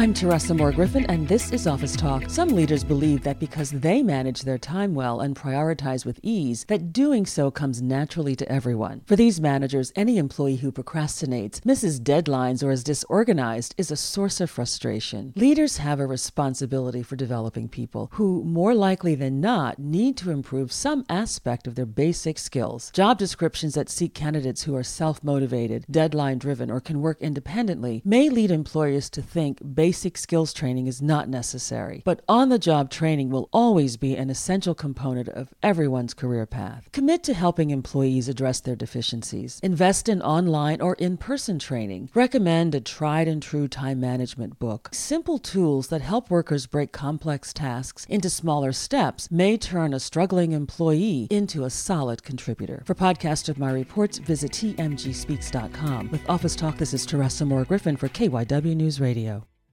I'm Teresa Moore Griffin, and this is Office Talk. Some leaders believe that because they manage their time well and prioritize with ease, that doing so comes naturally to everyone. For these managers, any employee who procrastinates, misses deadlines, or is disorganized is a source of frustration. Leaders have a responsibility for developing people who, more likely than not, need to improve some aspect of their basic skills. Job descriptions that seek candidates who are self motivated, deadline driven, or can work independently may lead employers to think basic skills training is not necessary, but on the job training will always be an essential component of everyone's career path. Commit to helping employees address their deficiencies. Invest in online or in person training. Recommend a tried and true time management book. Simple tools that help workers break complex tasks into smaller steps may turn a struggling employee into a solid contributor. For podcast of my reports, visit tmgspeaks.com. With Office Talk, this is Teresa Moore Griffin for KYW News Radio.